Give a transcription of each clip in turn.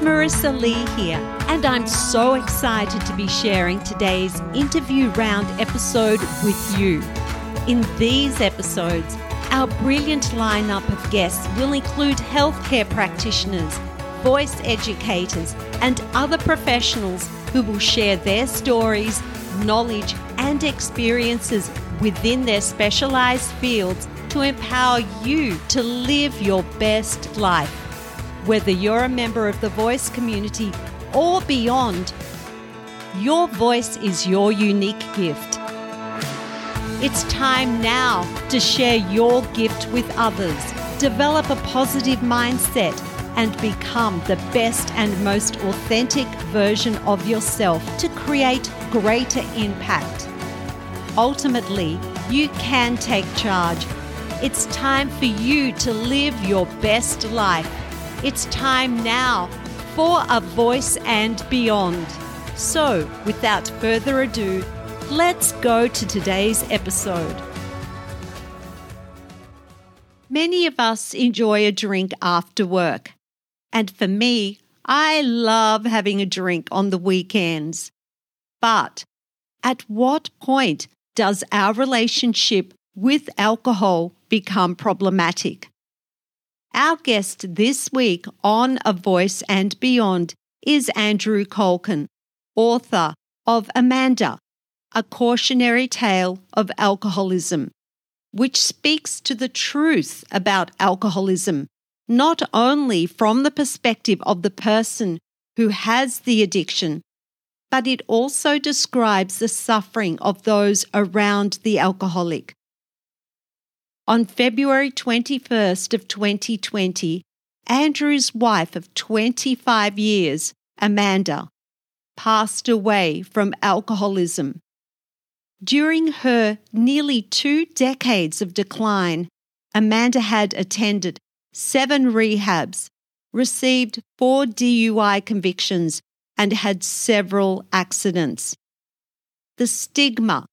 Marissa Lee here, and I'm so excited to be sharing today's interview round episode with you. In these episodes, our brilliant lineup of guests will include healthcare practitioners, voice educators, and other professionals who will share their stories, knowledge, and experiences within their specialized fields to empower you to live your best life. Whether you're a member of the voice community or beyond, your voice is your unique gift. It's time now to share your gift with others, develop a positive mindset, and become the best and most authentic version of yourself to create greater impact. Ultimately, you can take charge. It's time for you to live your best life. It's time now for a voice and beyond. So, without further ado, let's go to today's episode. Many of us enjoy a drink after work. And for me, I love having a drink on the weekends. But at what point does our relationship with alcohol become problematic? Our guest this week on A Voice and Beyond is Andrew Culkin, author of Amanda, a cautionary tale of alcoholism, which speaks to the truth about alcoholism, not only from the perspective of the person who has the addiction, but it also describes the suffering of those around the alcoholic. On February 21st of 2020, Andrew's wife of 25 years, Amanda, passed away from alcoholism. During her nearly two decades of decline, Amanda had attended seven rehabs, received four DUI convictions, and had several accidents. The stigma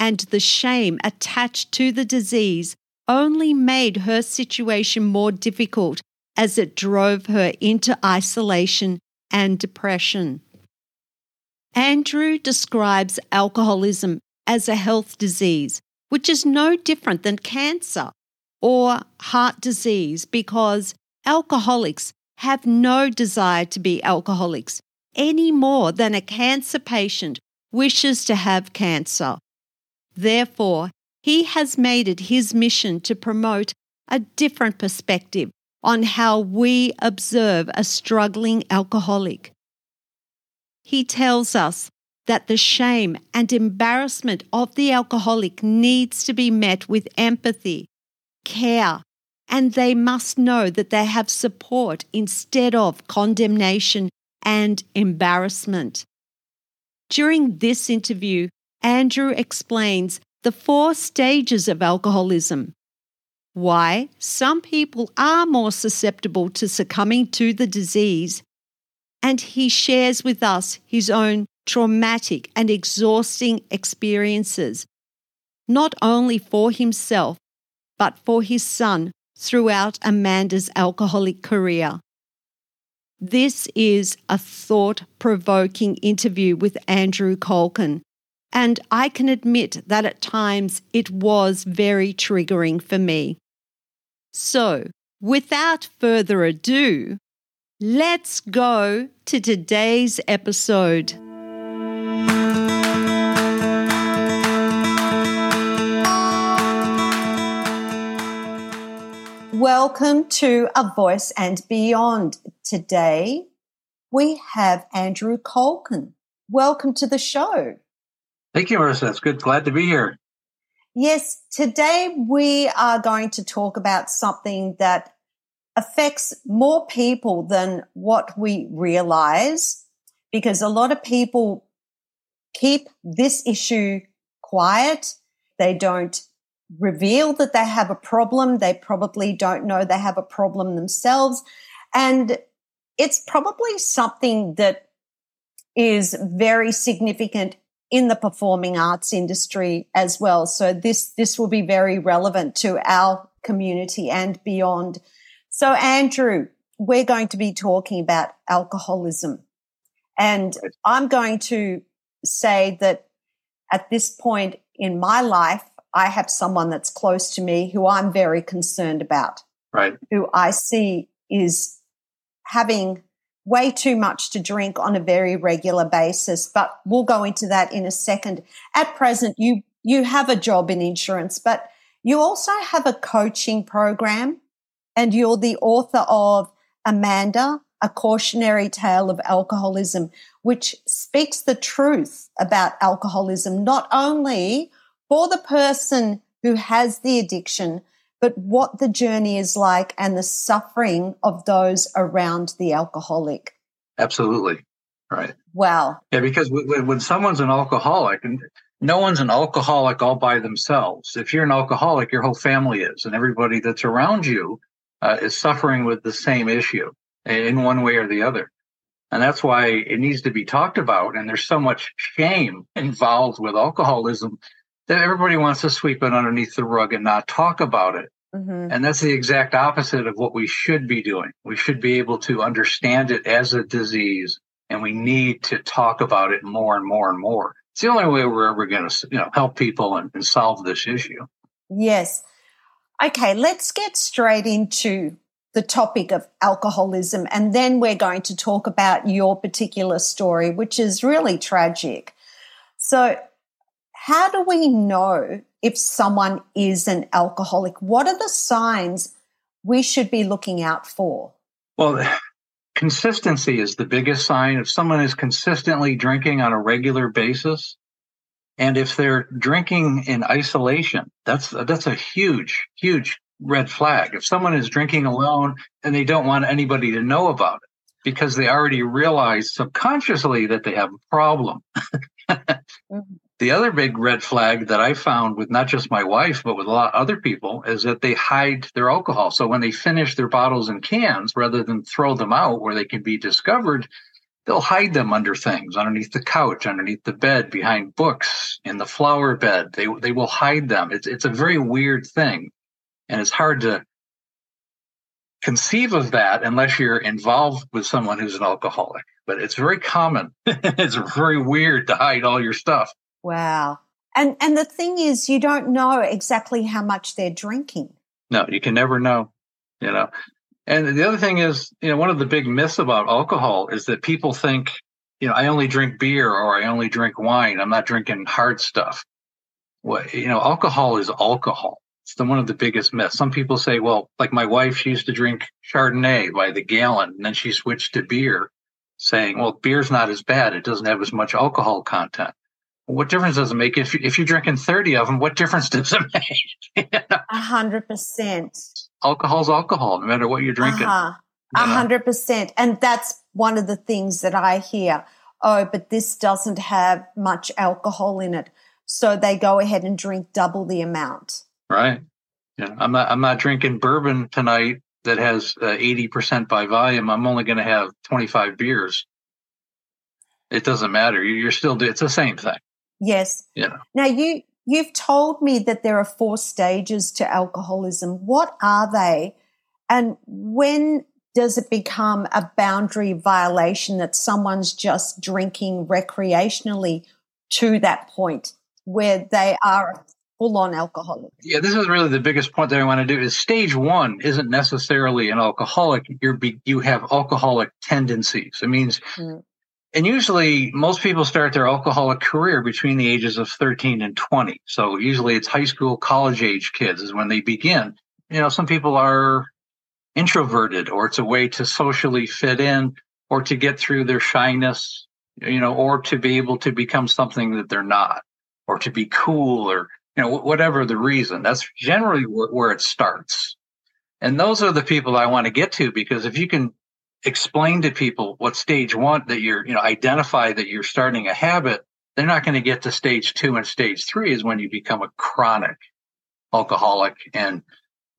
and the shame attached to the disease only made her situation more difficult as it drove her into isolation and depression. Andrew describes alcoholism as a health disease, which is no different than cancer or heart disease because alcoholics have no desire to be alcoholics any more than a cancer patient wishes to have cancer. Therefore, he has made it his mission to promote a different perspective on how we observe a struggling alcoholic. He tells us that the shame and embarrassment of the alcoholic needs to be met with empathy, care, and they must know that they have support instead of condemnation and embarrassment. During this interview, Andrew explains the four stages of alcoholism, why some people are more susceptible to succumbing to the disease, and he shares with us his own traumatic and exhausting experiences, not only for himself, but for his son throughout Amanda's alcoholic career. This is a thought provoking interview with Andrew Culkin, and I can admit that at times it was very triggering for me. So, without further ado, let's go to today's episode. Welcome to A Voice and Beyond. Today we have Andrew Culkin. Welcome to the show. Thank you, Marissa. It's good. Glad to be here. Yes, today we are going to talk about something that affects more people than what we realize because a lot of people keep this issue quiet. They don't reveal that they have a problem. They probably don't know they have a problem themselves. And it's probably something that is very significant in the performing arts industry as well. So this, this will be very relevant to our community and beyond. So Andrew, we're going to be talking about alcoholism. And I'm going to say that at this point in my life, I have someone that's close to me who I'm very concerned about. Right. Who I see is having way too much to drink on a very regular basis. But we'll go into that in a second. At present, you, you have a job in insurance, but you also have a coaching program and you're the author of Amanda, a cautionary tale of alcoholism, which speaks the truth about alcoholism, not only for the person who has the addiction, but what the journey is like and the suffering of those around the alcoholic. Absolutely. Right. Wow. Yeah, because when, when someone's an alcoholic, and no one's an alcoholic all by themselves. If you're an alcoholic, your whole family is, and everybody that's around you uh, is suffering with the same issue in one way or the other. And that's why it needs to be talked about. And there's so much shame involved with alcoholism that everybody wants to sweep it underneath the rug and not talk about it. Mm-hmm. And that's the exact opposite of what we should be doing. We should be able to understand it as a disease and we need to talk about it more and more and more. It's the only way we're ever going to, you know, help people and, and solve this issue. Yes. Okay, let's get straight into the topic of alcoholism, and then we're going to talk about your particular story, which is really tragic. So, how do we know if someone is an alcoholic? What are the signs we should be looking out for? Well, consistency is the biggest sign. If someone is consistently drinking on a regular basis, and if they're drinking in isolation, that's that's a huge, huge red flag. If someone is drinking alone and they don't want anybody to know about it because they already realize subconsciously that they have a problem. mm-hmm. The other big red flag that I found with not just my wife, but with a lot of other people is that they hide their alcohol. So when they finish their bottles and cans, rather than throw them out where they can be discovered, they'll hide them under things, underneath the couch, underneath the bed, behind books, in the flower bed. They they will hide them. It's it's a very weird thing. And it's hard to conceive of that unless you're involved with someone who's an alcoholic. But it's very common. it's very weird to hide all your stuff. Wow. And and the thing is you don't know exactly how much they're drinking. No, you can never know, you know. And the other thing is, you know, one of the big myths about alcohol is that people think, you know, I only drink beer or I only drink wine. I'm not drinking hard stuff. Well, you know, alcohol is alcohol. It's the, one of the biggest myths. Some people say, well, like my wife, she used to drink Chardonnay by the gallon, and then she switched to beer, saying, well, beer's not as bad. It doesn't have as much alcohol content what difference does it make? If if you're drinking 30 of them what difference does it make? A hundred percent. Alcohol's alcohol no matter what you're drinking. Uh-huh. a hundred percent. And that's one of the things that i hear. Oh but this doesn't have much alcohol in it. So they go ahead and drink double the amount. Right. Yeah. I'm not i'm not drinking bourbon tonight that has uh, 80% by volume. I'm only going to have 25 beers. It doesn't matter. You're still it's the same thing Yes. Yeah. Now you you've told me that there are four stages to alcoholism. What are they? And when does it become a boundary violation that someone's just drinking recreationally to that point where they are full on alcoholic? Yeah, this is really the biggest point that I want to do is stage 1 isn't necessarily an alcoholic. You're be, you have alcoholic tendencies. It means mm and usually most people start their alcoholic career between the ages of 13 and 20 so usually it's high school college age kids is when they begin. You know some people are introverted or it's a way to socially fit in or to get through their shyness you know or to be able to become something that they're not or to be cool or you know whatever the reason. That's generally where, it starts. And those are the people i want to get to because if you can explain to people what stage one that you're, you know, identify that you're starting a habit, they're not going to get to stage two and stage three is when you become a chronic alcoholic. And,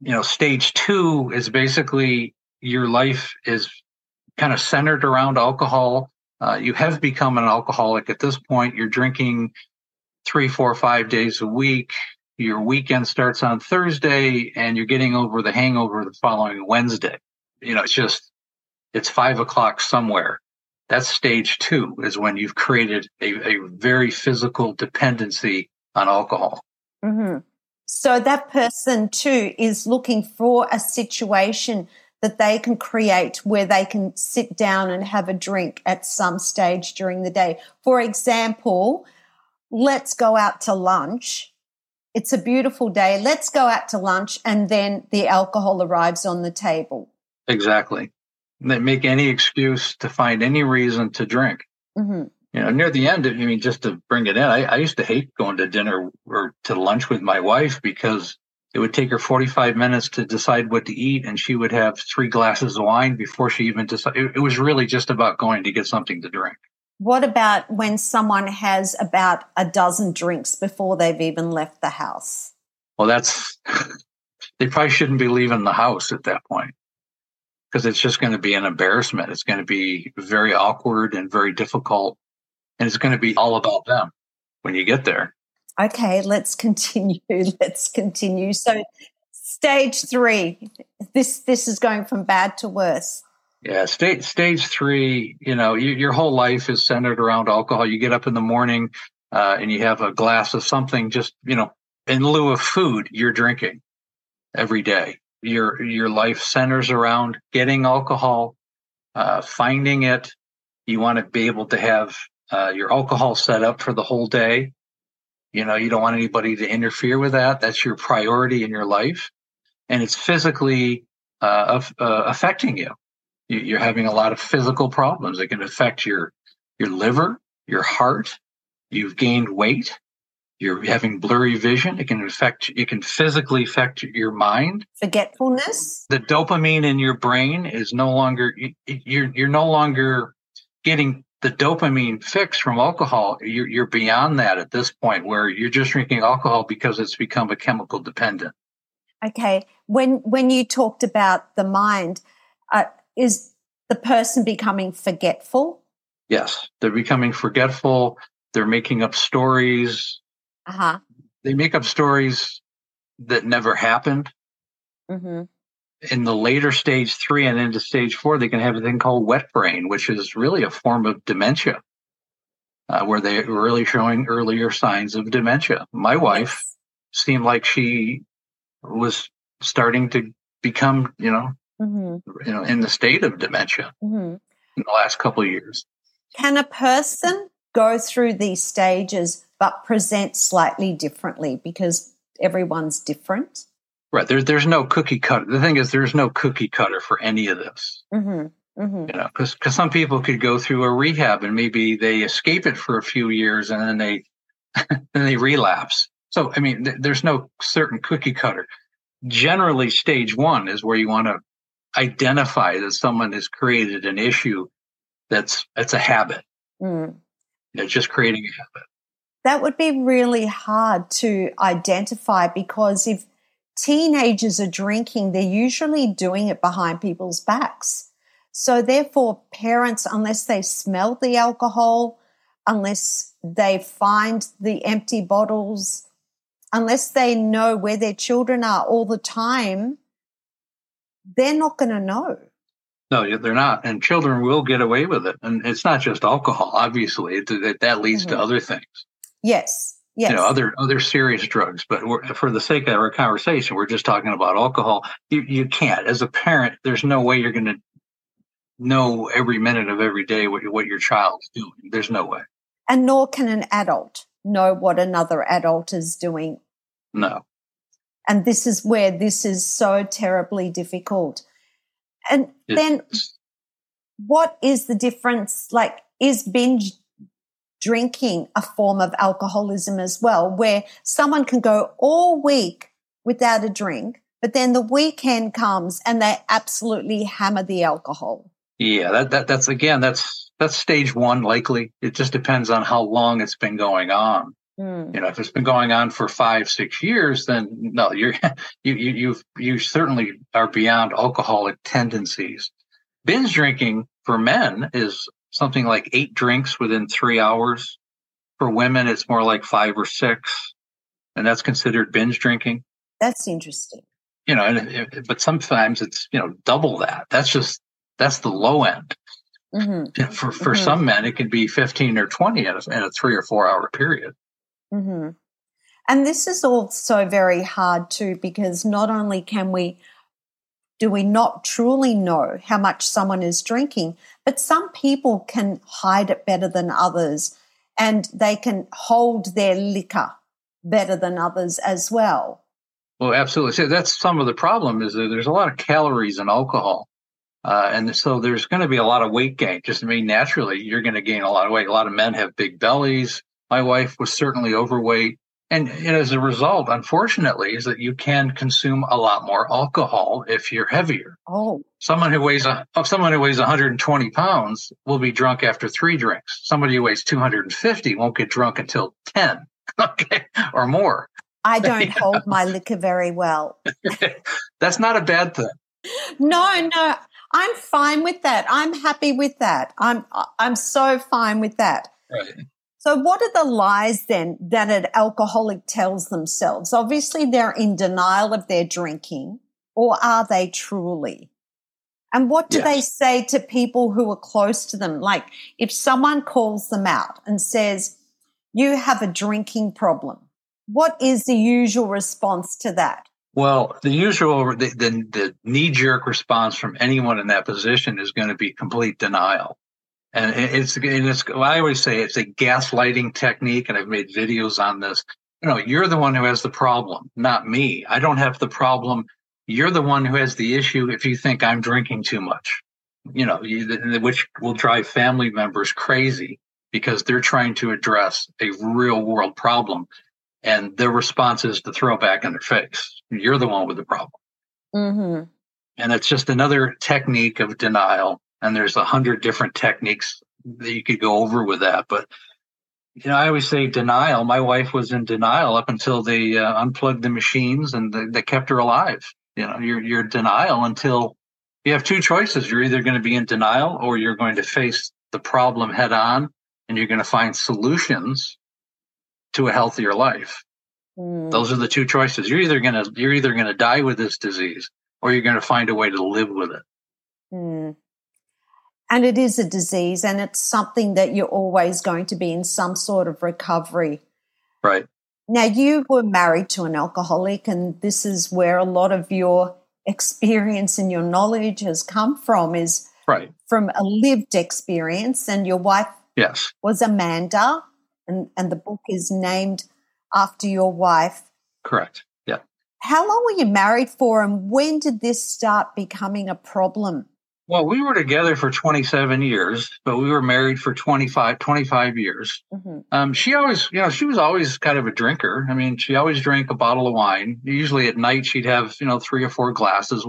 you know, stage two is basically your life is kind of centered around alcohol. Uh, you have become an alcoholic at this point. You're drinking three, four, five days a week. Your weekend starts on Thursday and you're getting over the hangover the following Wednesday. You know, it's just it's five o'clock somewhere. That's stage two is when you've created a, a very physical dependency on alcohol. Mm-hmm. So that person too is looking for a situation that they can create where they can sit down and have a drink at some stage during the day. For example, let's go out to lunch. It's a beautiful day. Let's go out to lunch. And then the alcohol arrives on the table. Exactly. They make any excuse to find any reason to drink. Mm-hmm. You know, near the end, I mean, just to bring it in, I, I used to hate going to dinner or to lunch with my wife because it would take her 45 minutes to decide what to eat and she would have three glasses of wine before she even decided it, it was really just about going to get something to drink what about when someone has about a dozen drinks before they've even left the house well that's they probably shouldn't be leaving the house at that point because it's just going to be an embarrassment it's going to be very awkward and very difficult and it's going to be all about them when you get there okay, let's continue. Let's continue. So stage three, this this is going from bad to worse. Yeah, stage stage three. You know, you, your whole life is centered around alcohol. You get up in the morning uh, and you have a glass of something. Just you know, in lieu of food, you're drinking every day. Your your life centers around getting alcohol, uh, finding it. You want to be able to have uh, your alcohol set up for the whole day. You know, you don't want anybody to interfere with that. That's your priority in your life. And it's physically uh, uh, affecting you. You're having a lot of physical problems. It can affect your your liver, your heart. You've gained weight. You're having blurry vision. It can affect. It can physically affect your mind. Forgetfulness. The dopamine in your brain is no longer. You're you're no longer getting the dopamine fix from alcohol, you're, you're beyond that at this point where you're just drinking alcohol because it's become a chemical dependent. Okay. When, when you talked about the mind, uh, is the person becoming forgetful? Yes. They're becoming forgetful. They're making up stories. Uh-huh. They make up stories that never happened. Mm-hmm in the later stage three and into stage four, they can have a thing called wet brain, which is really a form of dementia, uh, where they're really showing earlier signs of dementia. My wife seemed like she was starting to become, you know, mm-hmm. you know, in the state of dementia mm-hmm. in the last couple of years. Can a person go through these stages but present slightly differently because everyone's different? Right. There's there's no cookie cutter. The thing is, there's no cookie cutter for any of this. Mm-hmm. Mm-hmm. You know, because because some people could go through a rehab and maybe they escape it for a few years and then they then they relapse. So I mean, th- there's no certain cookie cutter. Generally, stage one is where you want to identify that someone has created an issue that's that's a habit. Mm. It's just creating a habit. That would be really hard to identify because if teenagers are drinking, they're usually doing it behind people's backs. So therefore, parents, unless they smell the alcohol, unless they find the empty bottles, unless they know where their children are all the time, they're not going to know. No, they're not. And children will get away with it. And it's not just alcohol, obviously, it, that leads mm-hmm. to other things. Yes. Yes. You know, other other serious drugs, but for the sake of our conversation, we're just talking about alcohol. You you can't, as a parent, there's no way you're going to know every minute of every day what what your child's doing. There's no way. And nor can an adult know what another adult is doing. No. And this is where this is so terribly difficult. And it, then what is the difference? Like, is binge drinking a form of alcoholism as well, where someone can go all week without a drink, but then the weekend comes and they absolutely hammer the alcohol. Yeah, that, that that's again that's that's stage one likely. It just depends on how long it's been going on. Mm. You know, if it's been going on for five, six years, then no, you're you you you you certainly are beyond alcoholic tendencies. Binge drinking for men is something like eight drinks within three hours. For women, it's more like five or six, and that's considered binge drinking. That's interesting. You know, and, but sometimes it's you know double that. That's just That's the low end. Mm-hmm. For for mm-hmm. some men, it can be 15 or 20 in a, in a three or four hour period. Mm-hmm. And this is also very hard too, because not only can we do we not truly know how much someone is drinking, but some people can hide it better than others and they can hold their liquor better than others as well. Well, absolutely. So that's some of the problem is that there's a lot of calories in alcohol. Uh, and so there's going to be a lot of weight gain. Just I mean, naturally, you're going to gain a lot of weight. A lot of men have big bellies. My wife was certainly overweight. And, and as a result, unfortunately, is that you can consume a lot more alcohol if you're heavier. Oh, someone who weighs a someone who weighs 120 pounds will be drunk after three drinks. Somebody who weighs 250 won't get drunk until 10, okay, or more. I don't yeah. hold my liquor very well. That's not a bad thing. No, no, I'm fine with that. I'm happy with that. I'm I'm so fine with that. Right. So, what are the lies then that an alcoholic tells themselves? Obviously, they're in denial of their drinking, or are they truly? And what do yes. they say to people who are close to them? Like, if someone calls them out and says, You have a drinking problem, what is the usual response to that? Well, the usual, the, the, the knee jerk response from anyone in that position is going to be complete denial. And it's, and it's, well, I always say it's a gaslighting technique, and I've made videos on this. You know, you're the one who has the problem, not me. I don't have the problem. You're the one who has the issue if you think I'm drinking too much, you know, you, which will drive family members crazy because they're trying to address a real world problem. And their response is to throw back in their face. You're the one with the problem. Mm-hmm. And it's just another technique of denial and there's a hundred different techniques that you could go over with that. But you know, I always say denial. My wife was in denial up until they uh, unplugged the machines and they, they kept her alive. You know, you're you're denial until you have two choices. You're either going to be in denial or you're going to face the problem head on and you're going to find solutions to a healthier life. Mm. Those are the two choices. You're either going to you're either going to die with this disease or you're going to find a way to live with it. Mm and it is a disease and it's something that you're always going to be in some sort of recovery. Right. Now, you were married to an alcoholic, and this is where a lot of your experience and your knowledge has come from is right from a lived experience. And your wife yes. was Amanda, and, and the book is named after your wife. Correct. Yeah. How long were you married for, and when did this start becoming a problem? Well, we were together for 27 years, but we were married for 25, 25 years. Mm-hmm. Um, she always, you know, she was always kind of a drinker. I mean, she always drank a bottle of wine. Usually at night, she'd have, you know, three or four glasses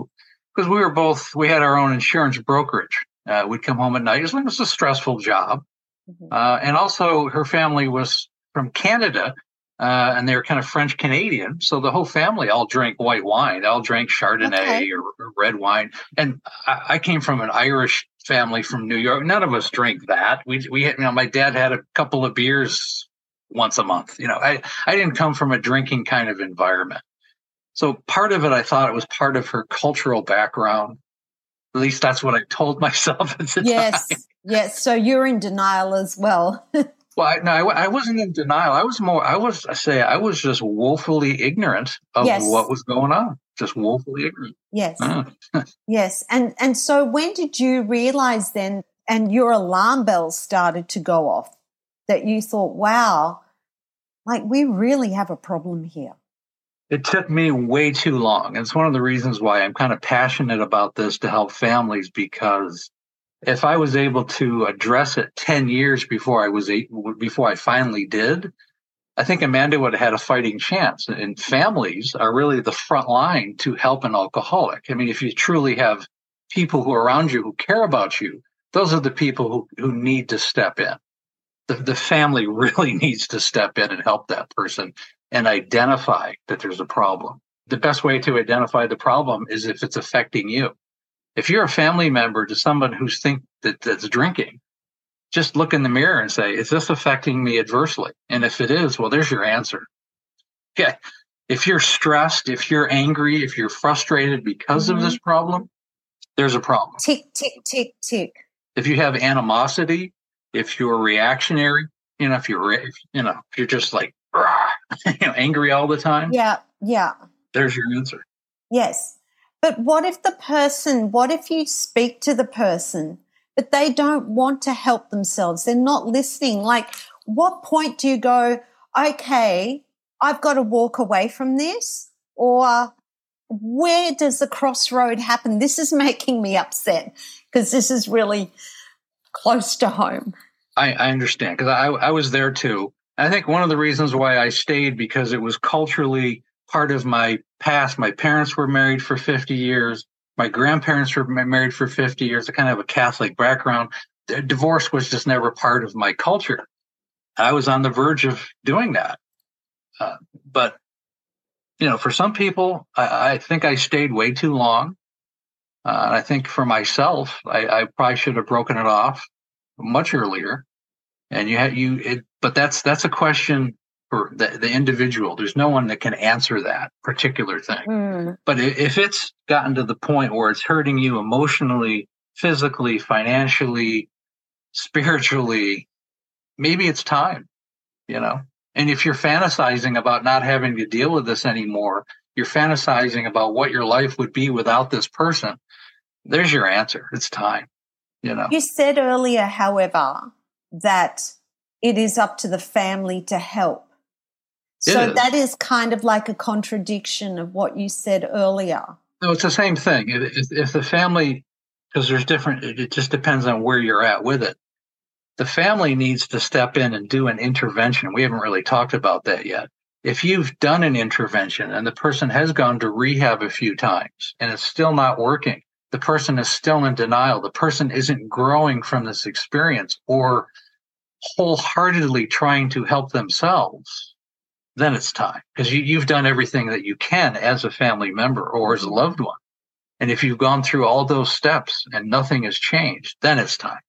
because we were both, we had our own insurance brokerage. Uh, we'd come home at night. It was a stressful job. Mm-hmm. Uh, and also, her family was from Canada uh, and they're kind of French Canadian. So the whole family all drank white wine. They all drank Chardonnay okay. or, or, red wine. And I, I, came from an Irish family from New York. None of us drank that. We we had, you know my dad had a couple of beers once a month. You know I I didn't come from a drinking kind of environment. So part of it, I thought it was part of her cultural background. At least that's what I told myself at the yes, time. Yes. So you're in denial as well. Well, I, no, I, I, wasn't in denial. I was more. I was. I say I was just woefully ignorant of yes. what was going on. Just woefully ignorant. Yes. yes. And and so when did you realize then? And your alarm bells started to go off. That you thought, wow, like we really have a problem here. It took me way too long. It's one of the reasons why I'm kind of passionate about this to help families because if I was able to address it 10 years before I was eight, before I finally did, I think Amanda would have had a fighting chance. And families are really the front line to help an alcoholic. I mean, if you truly have people who are around you who care about you, those are the people who, who need to step in. The, the family really needs to step in and help that person and identify that there's a problem. The best way to identify the problem is if it's affecting you if you're a family member to someone who's think that that's drinking, just look in the mirror and say, is this affecting me adversely? And if it is, well, there's your answer. Okay. If you're stressed, if you're angry, if you're frustrated because mm-hmm. of this problem, there's a problem. Tick, tick, tick, tick. If you have animosity, if you're reactionary, you know, if you're, if, you know, if you're just like, you know, angry all the time. Yeah, yeah. There's your answer. Yes. But what if the person, what if you speak to the person, but they don't want to help themselves? They're not listening. Like, what point do you go, okay, I've got to walk away from this? Or where does the crossroad happen? This is making me upset because this is really close to home. I, I understand because I, I was there too. I think one of the reasons why I stayed because it was culturally part of my past. My parents were married for 50 years. My grandparents were married for 50 years. I kind of have a Catholic background. Divorce was just never part of my culture. I was on the verge of doing that. Uh, but, you know, for some people, I, I, think I stayed way too long. Uh, I think for myself, I, I, probably should have broken it off much earlier. And you had you, it, but that's that's a question for the, the individual. There's no one that can answer that particular thing. Mm. But if it's gotten to the point where it's hurting you emotionally, physically, financially, spiritually, maybe it's time, you know? And if you're fantasizing about not having to deal with this anymore, you're fantasizing about what your life would be without this person. There's your answer. It's time, you know? You said earlier, however, that it is up to the family to help. So that is kind of like a contradiction of what you said earlier. No, it's the same thing. If, if the family, because there's different, it just depends on where you're at with it. The family needs to step in and do an intervention. We haven't really talked about that yet. If you've done an intervention and the person has gone to rehab a few times and it's still not working, the person is still in denial. The person isn't growing from this experience or wholeheartedly trying to help themselves then it's time because you, you've done everything that you can as a family member or as a loved one. And if you've gone through all those steps and nothing has changed, then it's time.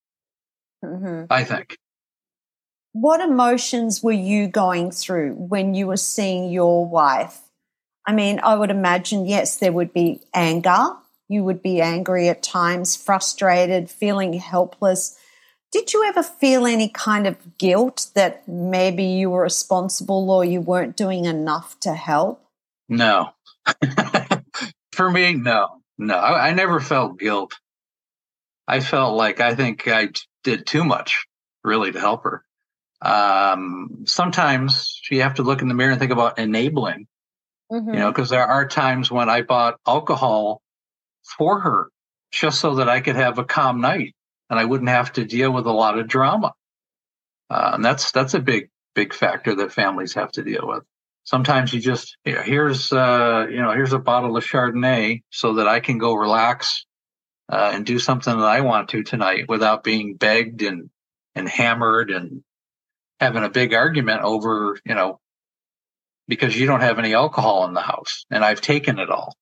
Mm-hmm. I think. What emotions were you going through when you were seeing your wife? I mean, I would imagine, yes, there would be anger. You would be angry at times, frustrated, feeling helpless. Did you ever feel any kind of guilt that maybe you were responsible or you weren't doing enough to help? No. For me, no. No, I, I, never felt guilt. I felt like I think I did too much, really, to help her. Um, sometimes you have to look in the mirror and think about enabling, mm-hmm. you know, because there are times when I bought alcohol for her just so that I could have a calm night and I wouldn't have to deal with a lot of drama. Uh, and that's that's a big big factor that families have to deal with. Sometimes you just you know, here's uh, you know here's a bottle of Chardonnay so that I can go relax uh, and do something that I want to tonight without being begged and and hammered and having a big argument over you know because you don't have any alcohol in the house and I've taken it all.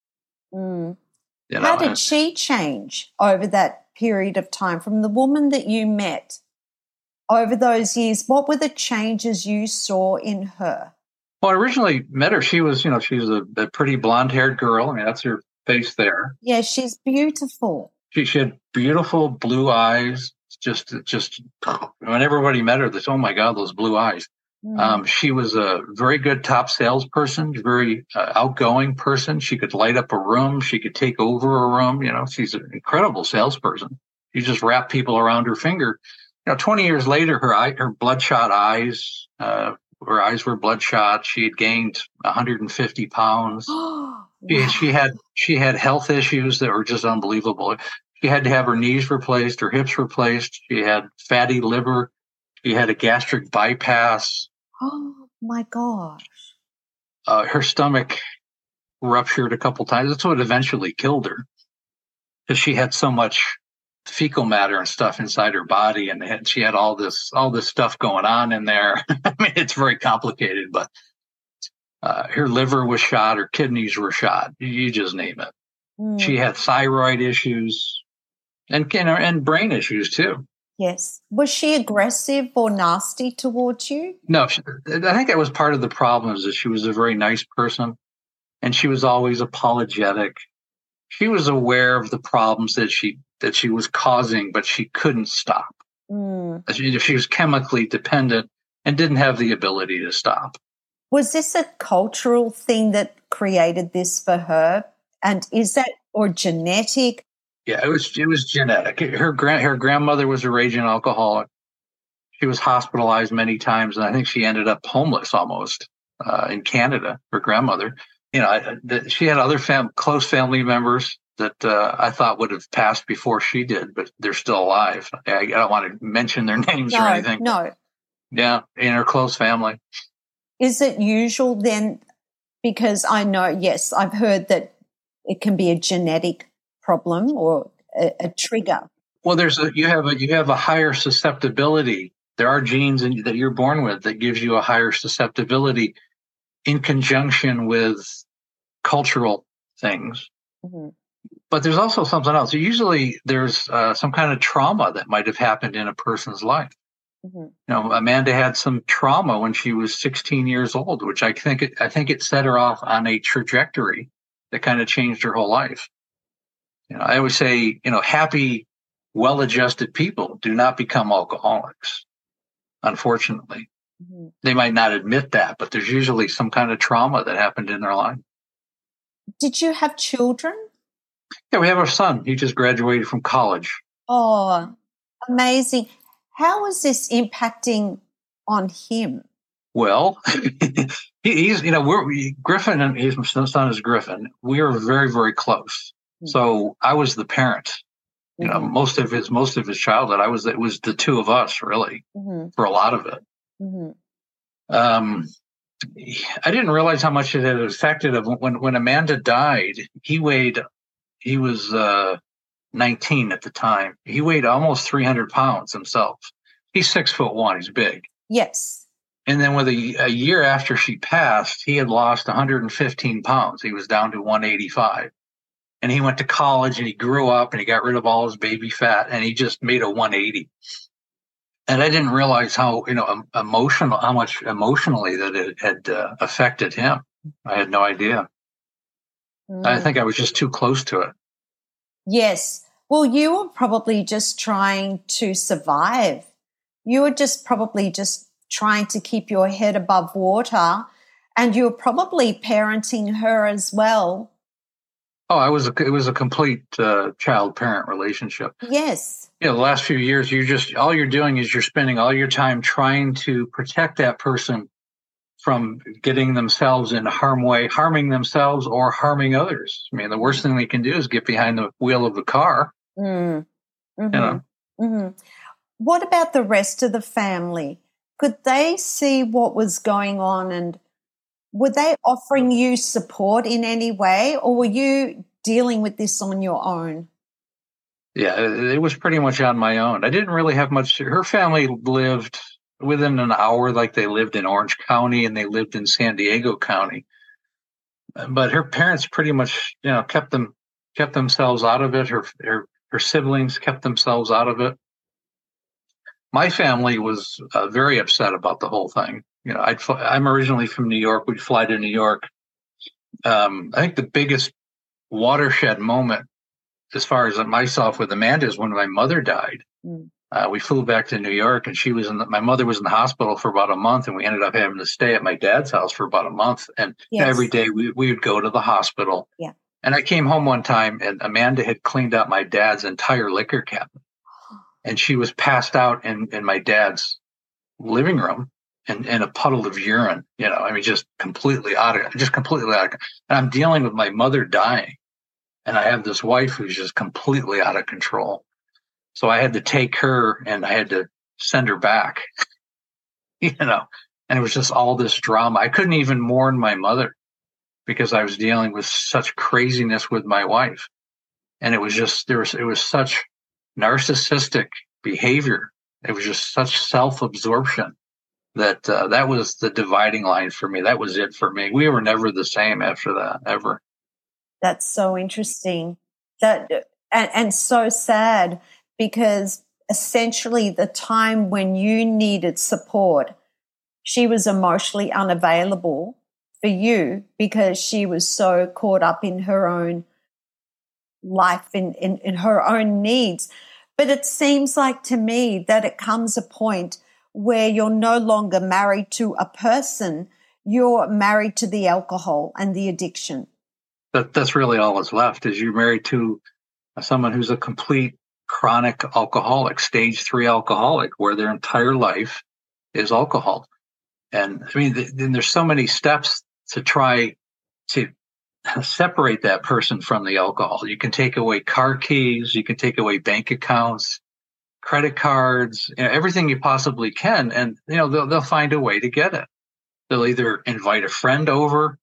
Mm. You know, How did she change over that period of time from the woman that you met over those years? What were the changes you saw in her? Well, I originally met her. She was, you know, she was a, a pretty blonde haired girl. I mean, that's her face there. Yeah, she's beautiful. She, she had beautiful blue eyes. Just, just when everybody met her, they said, "Oh my God, those blue eyes." Mm. Um, she was a very good top salesperson, very uh, outgoing person. She could light up a room. She could take over a room. You know, she's an incredible salesperson. She just wrapped people around her finger. You know, 20 years later, her eye, her bloodshot eyes, uh, her eyes were bloodshot. She had gained 150 pounds. wow. she, she had, she had health issues that were just unbelievable. She had to have her knees replaced, her hips replaced. She had fatty liver. She had a gastric bypass. Oh my gosh. Uh, her stomach ruptured a couple times. That's what eventually killed her because she had so much fecal matter and stuff inside her body and had, she had all this all this stuff going on in there i mean it's very complicated but uh, her liver was shot her kidneys were shot you just name it mm. she had thyroid issues and know, and brain issues too Yes. Was she aggressive or nasty towards you? No, I think that was part of the problem is that she was a very nice person and she was always apologetic. she was aware of the problems that she that she was causing, but she couldn't stop. Mm. She, she was chemically dependent and didn't have the ability to stop. Was this a cultural thing that created this for her? And is that or genetic? Yeah, it was it was genetic. Her grand her grandmother was a raging alcoholic. She was hospitalized many times, and I think she ended up homeless almost uh, in Canada. Her grandmother, you know, I, the, she had other fam- close family members that uh, I thought would have passed before she did, but they're still alive. I, I don't want to mention their names no, or anything. No. Yeah, in her close family. Is it usual then? Because I know, yes, I've heard that it can be a genetic problem or a, a trigger. Well, there's a you have a you have a higher susceptibility. There are genes in, that you're born with that gives you a higher susceptibility in conjunction with cultural things. Mm-hmm. But there's also something else. Usually, there's uh, some kind of trauma that might have happened in a person's life. Mm-hmm. You know, Amanda had some trauma when she was 16 years old, which I think it, I think it set her off on a trajectory that kind of changed her whole life. You know, I always say, you know, happy, well-adjusted people do not become alcoholics. Unfortunately, mm-hmm. they might not admit that, but there's usually some kind of trauma that happened in their life. Did you have children? Yeah, we have our son. He just graduated from college. Oh, amazing. How is this impacting on him? Well, he's, you know, we're Griffin and his son is Griffin. We are very, very close. Mm-hmm. So I was the parent. You know, mm-hmm. most of his most of his childhood, I was it was the two of us really mm-hmm. for a lot of it. Mm-hmm. Um, I didn't realize how much it had affected him when when Amanda died. He weighed, he was uh, 19 at the time. He weighed almost 300 pounds himself. He's six foot one. He's big. Yes. And then with a, a year after she passed, he had lost 115 pounds. He was down to 185. And he went to college and he grew up and he got rid of all his baby fat and he just made a 180. And I didn't realize how, you know, emotional, how much emotionally that it had uh, affected him. I had no idea. Mm. I think I was just too close to it. Yes. Well, you were probably just trying to survive. You were just probably just trying to keep your head above water and you were probably parenting her as well. Oh, I was a, it was a complete uh, child parent relationship. Yes. Yeah, you know, the last few years, you just all you're doing is you're spending all your time trying to protect that person from getting themselves in harm way, harming themselves or harming others. I mean, the worst thing they can do is get behind the wheel of the car. Mm. Mm-hmm. You know? Mm-hmm. What about the rest of the family? Could they see what was going on and were they offering you support in any way or were you dealing with this on your own? Yeah, it was pretty much on my own. I didn't really have much. Her family lived within an hour, like they lived in Orange County and they lived in San Diego County. But her parents pretty much, you know, kept them kept themselves out of it. Her her her siblings kept themselves out of it. My family was uh, very upset about the whole thing. You know, I'd fly, I'm originally from New York. We'd fly to New York. Um, I think the biggest watershed moment, as far as myself with Amanda, is when my mother died. Mm. Uh, we flew back to New York, and she was in. The, my mother was in the hospital for about a month, and we ended up having to stay at my dad's house for about a month. And yes. every day we we would go to the hospital. Yeah. And I came home one time, and Amanda had cleaned out my dad's entire liquor cabinet, and she was passed out in in my dad's living room in, in a puddle of urine. You know, I mean, just completely out of just completely out of. And I'm dealing with my mother dying, and I have this wife who's just completely out of control so I had to take her and I had to send her back, you know, and it was just all this drama. I couldn't even mourn my mother because I was dealing with such craziness with my wife. And it was just, there was, it was such narcissistic behavior. It was just such self absorption that uh, that was the dividing line for me. That was it for me. We were never the same after that, ever. That's so interesting. That and, and so sad because essentially the time when you needed support, she was emotionally unavailable for you because she was so caught up in her own life in, in, in her own needs. But it seems like to me that it comes a point where you're no longer married to a person, you're married to the alcohol and the addiction. That, that's really all that's left is you're married to someone who's a complete chronic alcoholic, stage three alcoholic, where their entire life is alcohol. And I mean, th- then there's so many steps to try to separate that person from the alcohol. You can take away car keys, you can take away bank accounts, credit cards, you know, everything you possibly can, and you know they'll they'll find a way to get it. They'll either invite a friend over.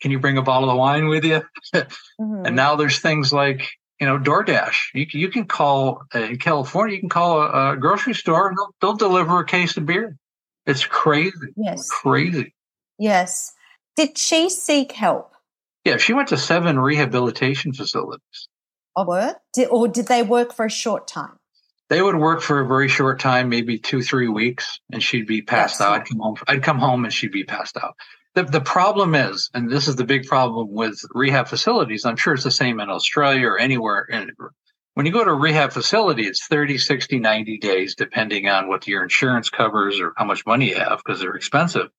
Can you bring a bottle of wine with you? mm-hmm. And now there's things like you know DoorDash. You you can call uh, in California. You can call a, a grocery store and they'll, they'll deliver a case of beer. It's crazy. Yes, crazy. Yes. Did she seek help? Yeah, she went to seven rehabilitation facilities. Oh, what? Did, or did they work for a short time? They would work for a very short time, maybe two, three weeks, and she'd be passed That's out. I'd come home. I'd come home and she'd be passed out. The, the problem is, and this is the big problem with rehab facilities. I'm sure it's the same in Australia or anywhere. when you go to a rehab facility, it's 30, 60, 90 days, depending on what your insurance covers or how much money you have, because they're expensive.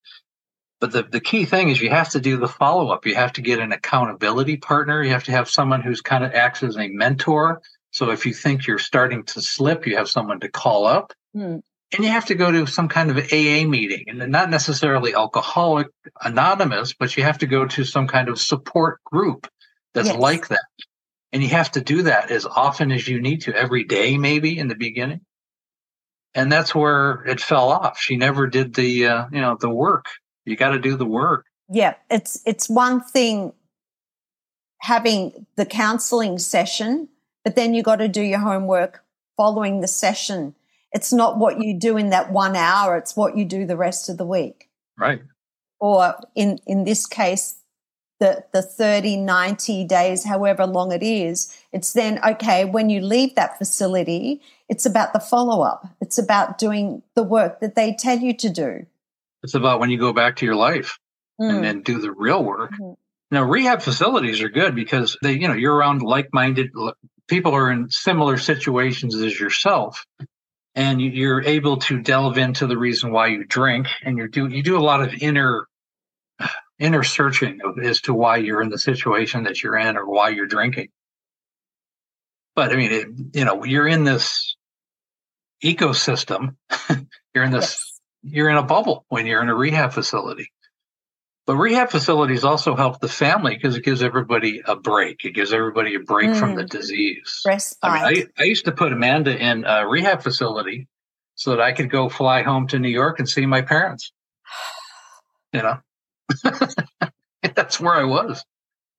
But the, the key thing is you have to do the follow up. You have to get an accountability partner. You have to have someone who's kind of acts as a mentor. So if you think you're starting to slip, you have someone to call up. Mm. And you have to go to some kind of AA meeting and not necessarily alcoholic anonymous, but you have to go to some kind of support group that's yes. like that. And you have to do that as often as you need to, every day, maybe in the beginning. And that's where it fell off. She never did the, uh, you know, the work you got to do the work. Yeah, it's it's one thing having the counseling session, but then you got to do your homework following the session. It's not what you do in that one hour, it's what you do the rest of the week. Right. Or in in this case the the 30 90 days however long it is it's then okay when you leave that facility it's about the follow up it's about doing the work that they tell you to do it's about when you go back to your life mm. and then do the real work. Mm-hmm. Now, rehab facilities are good because they, you know, you're around like-minded people are in similar situations as yourself, and you're able to delve into the reason why you drink, and you do you do a lot of inner inner searching as to why you're in the situation that you're in or why you're drinking. But I mean, it, you know, you're in this ecosystem. you're in this yes you're in a bubble when you're in a rehab facility. But rehab facilities also help the family because it gives everybody a break. It gives everybody a break mm. from the mm. disease. Respite. I, mean, I, I, used to put Amanda in a rehab facility so that I could go fly home to New York and see my parents. You know, that's where I was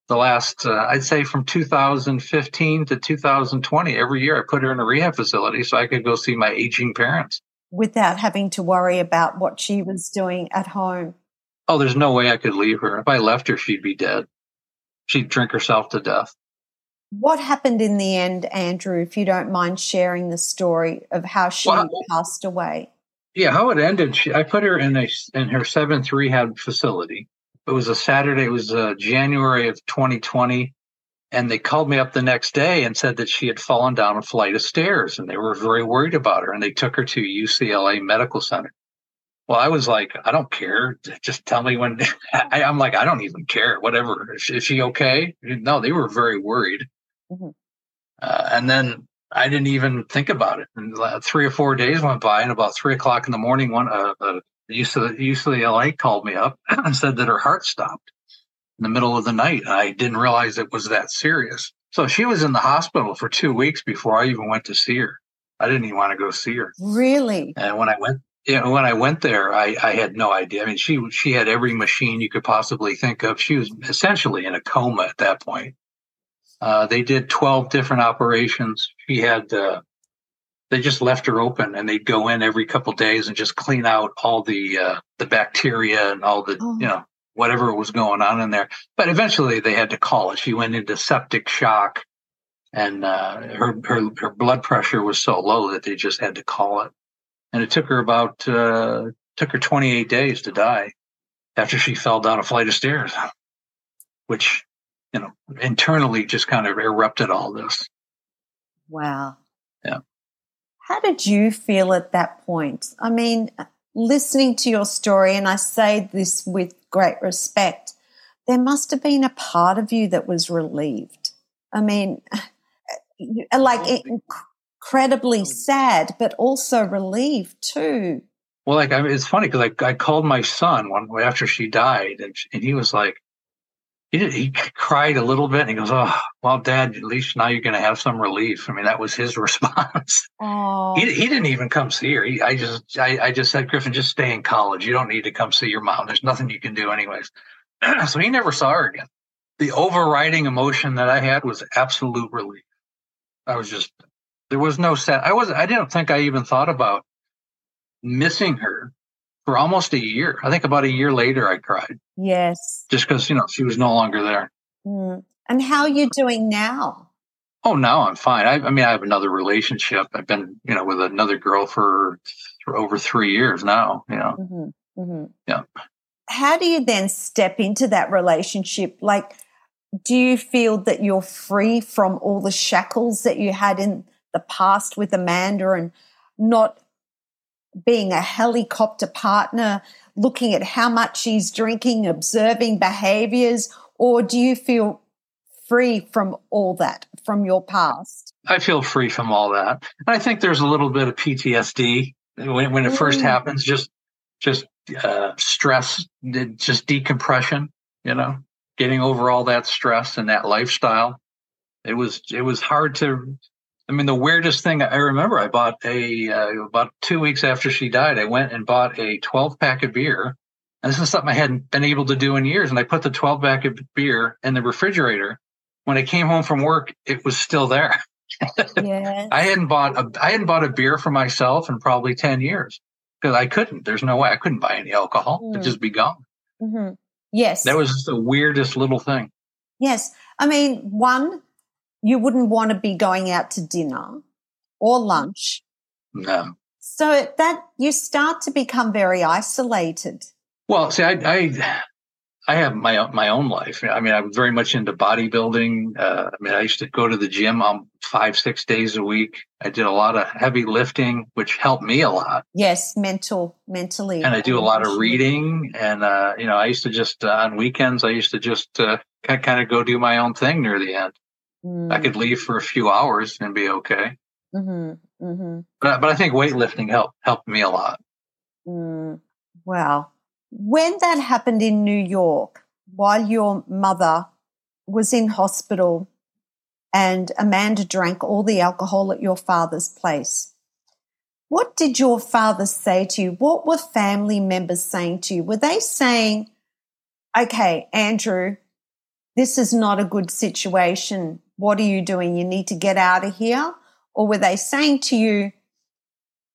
the last, uh, I'd say from 2015 to 2020. Every year I put her in a rehab facility so I could go see my aging parents without having to worry about what she was doing at home. Oh, there's no way I could leave her. If I left her, she'd be dead. She'd drink herself to death. What happened in the end, Andrew, if you don't mind sharing the story of how she well, passed away? Yeah, how it ended. She, I put her in a in her seventh rehab facility. It was a Saturday. It was uh, January of 2020. And they called me up the next day and said that she had fallen down a flight of stairs and they were very worried about her and they took her to UCLA Medical Center. Well, I was like, I don't care. Just tell me when. I, am like, I don't even care. Whatever. Is, is, she okay? No, they were very worried. Mm-hmm. Uh, and then I didn't even think about it. And three or four days went by, and about three o'clock in the morning, one uh, uh, UCLA, UCLA called me up and said that her heart stopped in the middle of the night. I didn't realize it was that serious. So she was in the hospital for two weeks before I even went to see her. I didn't even want to go see her. Really? And when I went, you know, when I went there, I, I had no idea. I mean, she she had every machine you could possibly think of. She was essentially in a coma at that point. Uh, they did twelve different operations. She had. Uh, they just left her open, and they'd go in every couple days and just clean out all the uh, the bacteria and all the oh. you know whatever was going on in there. But eventually they had to call it. She went into septic shock and uh, her, her, her blood pressure was so low that they just had to call it. And it took her about, uh, took her 28 days to die after she fell down a flight of stairs, which, you know, internally just kind of erupted all this. Wow. Yeah. How did you feel at that point? I mean, listening to your story, and I say this with great respect, there must have been a part of you that was relieved. I mean, like incredibly mm. sad, but also relieved too. Well, like I mean, it's funny because I, I called my son one after she died, and and he was like, he did, he cried a little bit, and he goes, "Oh, well, Dad, at least now you're going to have some relief." I mean, that was his response. Oh. He he didn't even come see her. He, I just I, I just said, Griffin, just stay in college. You don't need to come see your mom. There's nothing you can do, anyways. so he never saw her again. The overriding emotion that I had was absolute relief. I was just there was no set. I was I didn't think I even thought about missing her for almost a year. I think about a year later, I cried. Yes. Just because, you know, she was no longer there. Mm. And how are you doing now? Oh, now I'm fine. I, I, mean, I have another relationship. I've been, you know, with another girl for, for over three years now, you know. Mm-hmm. Mm-hmm. Yeah. How do you then step into that relationship? Like, do you feel that you're free from all the shackles that you had in the past with Amanda and not being a helicopter partner, looking at how much she's drinking, observing behaviors, or do you feel free from all that from your past? I feel free from all that. I think there's a little bit of PTSD when, when it mm. first happens, just just uh, stress, just decompression, you know, getting over all that stress and that lifestyle. It was it was hard to I mean, the weirdest thing I remember, I bought a uh, about two weeks after she died. I went and bought a 12 pack of beer, and this is something I hadn't been able to do in years. And I put the 12 pack of beer in the refrigerator. When I came home from work, it was still there. yes. I hadn't bought a I hadn't bought a beer for myself in probably 10 years because I couldn't. There's no way I couldn't buy any alcohol. Mm. It'd just be gone. Mm-hmm. Yes, that was the weirdest little thing. Yes, I mean, one you wouldn't want to be going out to dinner or lunch. No. So that you start to become very isolated. Well, see, I, I, I have my my own life. I mean, I'm very much into bodybuilding. Uh, I mean, I used to go to the gym um, five, six days a week. I did a lot of heavy lifting, which helped me a lot. Yes, mental, mentally. And I do a lot of reading. And uh, you know, I used to just uh, on weekends, I used to just uh, kind of go do my own thing near the end. Mm. I could leave for a few hours and be okay. Mm-hmm. Mm-hmm. But but I think weightlifting helped helped me a lot. Mm. Wow. When that happened in New York, while your mother was in hospital and Amanda drank all the alcohol at your father's place, what did your father say to you? What were family members saying to you? Were they saying, okay, Andrew, this is not a good situation what are you doing? You need to get out of here? Or were they saying to you,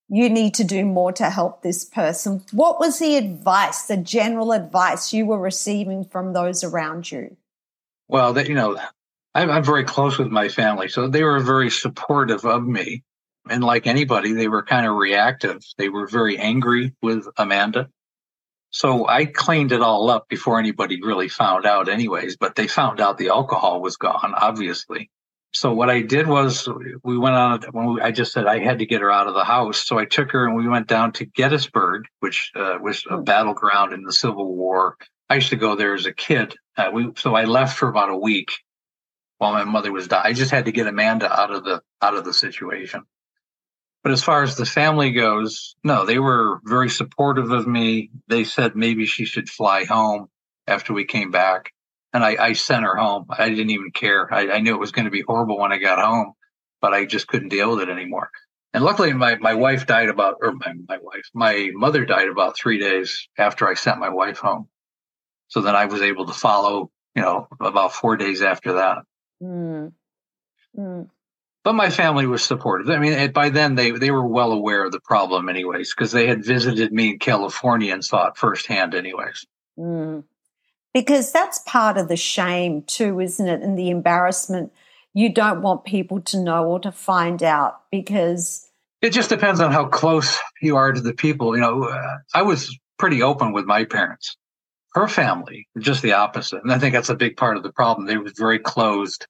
you need to do more to help this person? What was the advice, the general advice you were receiving from those around you? Well, that, you know, I'm, I'm very close with my family, so they were very supportive of me. And like anybody, they were kind of reactive. They were very angry with Amanda. So I cleaned it all up before anybody really found out, anyways. But they found out the alcohol was gone, obviously. So what I did was we went on. When we, I just said I had to get her out of the house, so I took her and we went down to Gettysburg, which uh, was a hmm. battleground in the Civil War. I used to go there as a kid. Uh, we so I left for about a week while my mother was dying. I just had to get Amanda out of the out of the situation. But as far as the family goes, no, they were very supportive of me. They said maybe she should fly home after we came back. And I, I sent her home. I didn't even care. I, I knew it was going to be horrible when I got home, but I just couldn't deal with it anymore. And luckily, my, my wife died about, or my, my wife, my mother died about three days after I sent my wife home. So then I was able to follow, you know, about four days after that. Mm. Mm but my family was supportive. I mean, by then they they were well aware of the problem, anyways, because they had visited me in California and saw it firsthand, anyways. Mm. Because that's part of the shame too, isn't it? And the embarrassment. You don't want people to know or to find out because it just depends on how close you are to the people. You know, uh, I was pretty open with my parents. her family, just the opposite. And I think that's a big part of the problem. They were very closed.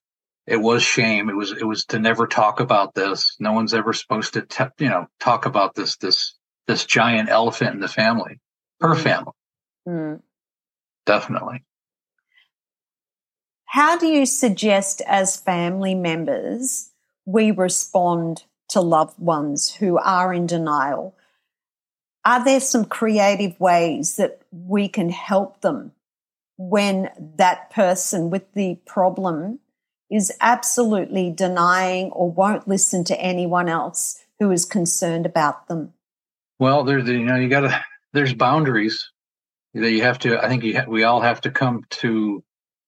It was shame. It was it was to never talk about this. No one's ever supposed to te- you know talk about this this this giant elephant in the family. Her mm. family. Mm. Definitely. How do you suggest as family members we respond to loved ones who are in denial? Are there some creative ways that we can help them when that person with the problem is absolutely denying or won't listen to anyone else who is concerned about them? Well, there's you know you got to there's boundaries that you have to. I think ha- we all have to come to